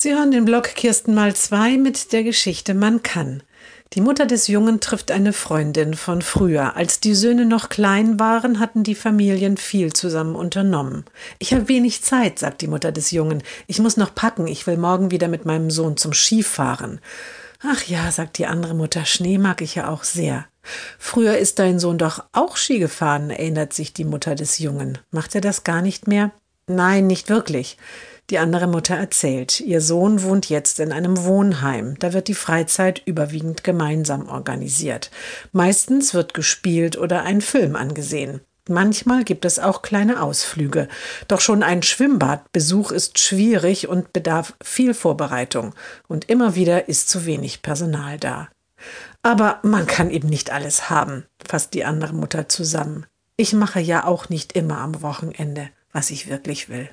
Sie hören den Blog Kirsten mal zwei mit der Geschichte Man kann. Die Mutter des Jungen trifft eine Freundin von früher. Als die Söhne noch klein waren, hatten die Familien viel zusammen unternommen. Ich habe wenig Zeit, sagt die Mutter des Jungen. Ich muss noch packen, ich will morgen wieder mit meinem Sohn zum Skifahren. Ach ja, sagt die andere Mutter, Schnee mag ich ja auch sehr. Früher ist dein Sohn doch auch Ski gefahren, erinnert sich die Mutter des Jungen. Macht er das gar nicht mehr? Nein, nicht wirklich. Die andere Mutter erzählt, ihr Sohn wohnt jetzt in einem Wohnheim. Da wird die Freizeit überwiegend gemeinsam organisiert. Meistens wird gespielt oder ein Film angesehen. Manchmal gibt es auch kleine Ausflüge. Doch schon ein Schwimmbadbesuch ist schwierig und bedarf viel Vorbereitung. Und immer wieder ist zu wenig Personal da. Aber man kann eben nicht alles haben, fasst die andere Mutter zusammen. Ich mache ja auch nicht immer am Wochenende, was ich wirklich will.